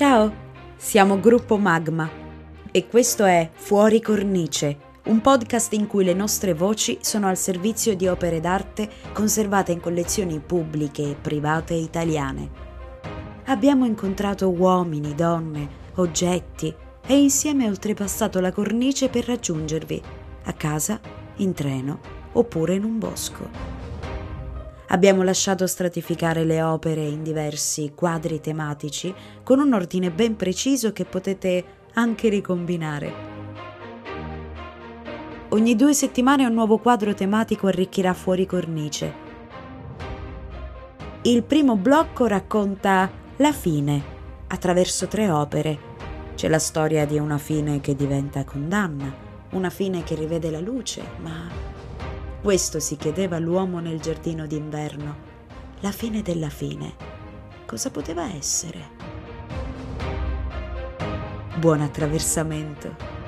Ciao, siamo Gruppo Magma e questo è Fuori Cornice, un podcast in cui le nostre voci sono al servizio di opere d'arte conservate in collezioni pubbliche e private italiane. Abbiamo incontrato uomini, donne, oggetti e insieme oltrepassato la cornice per raggiungervi, a casa, in treno oppure in un bosco. Abbiamo lasciato stratificare le opere in diversi quadri tematici con un ordine ben preciso che potete anche ricombinare. Ogni due settimane un nuovo quadro tematico arricchirà fuori cornice. Il primo blocco racconta la fine attraverso tre opere. C'è la storia di una fine che diventa condanna, una fine che rivede la luce, ma questo si chiedeva l'uomo nel giardino d'inverno. La fine della fine. Cosa poteva essere? Buon attraversamento.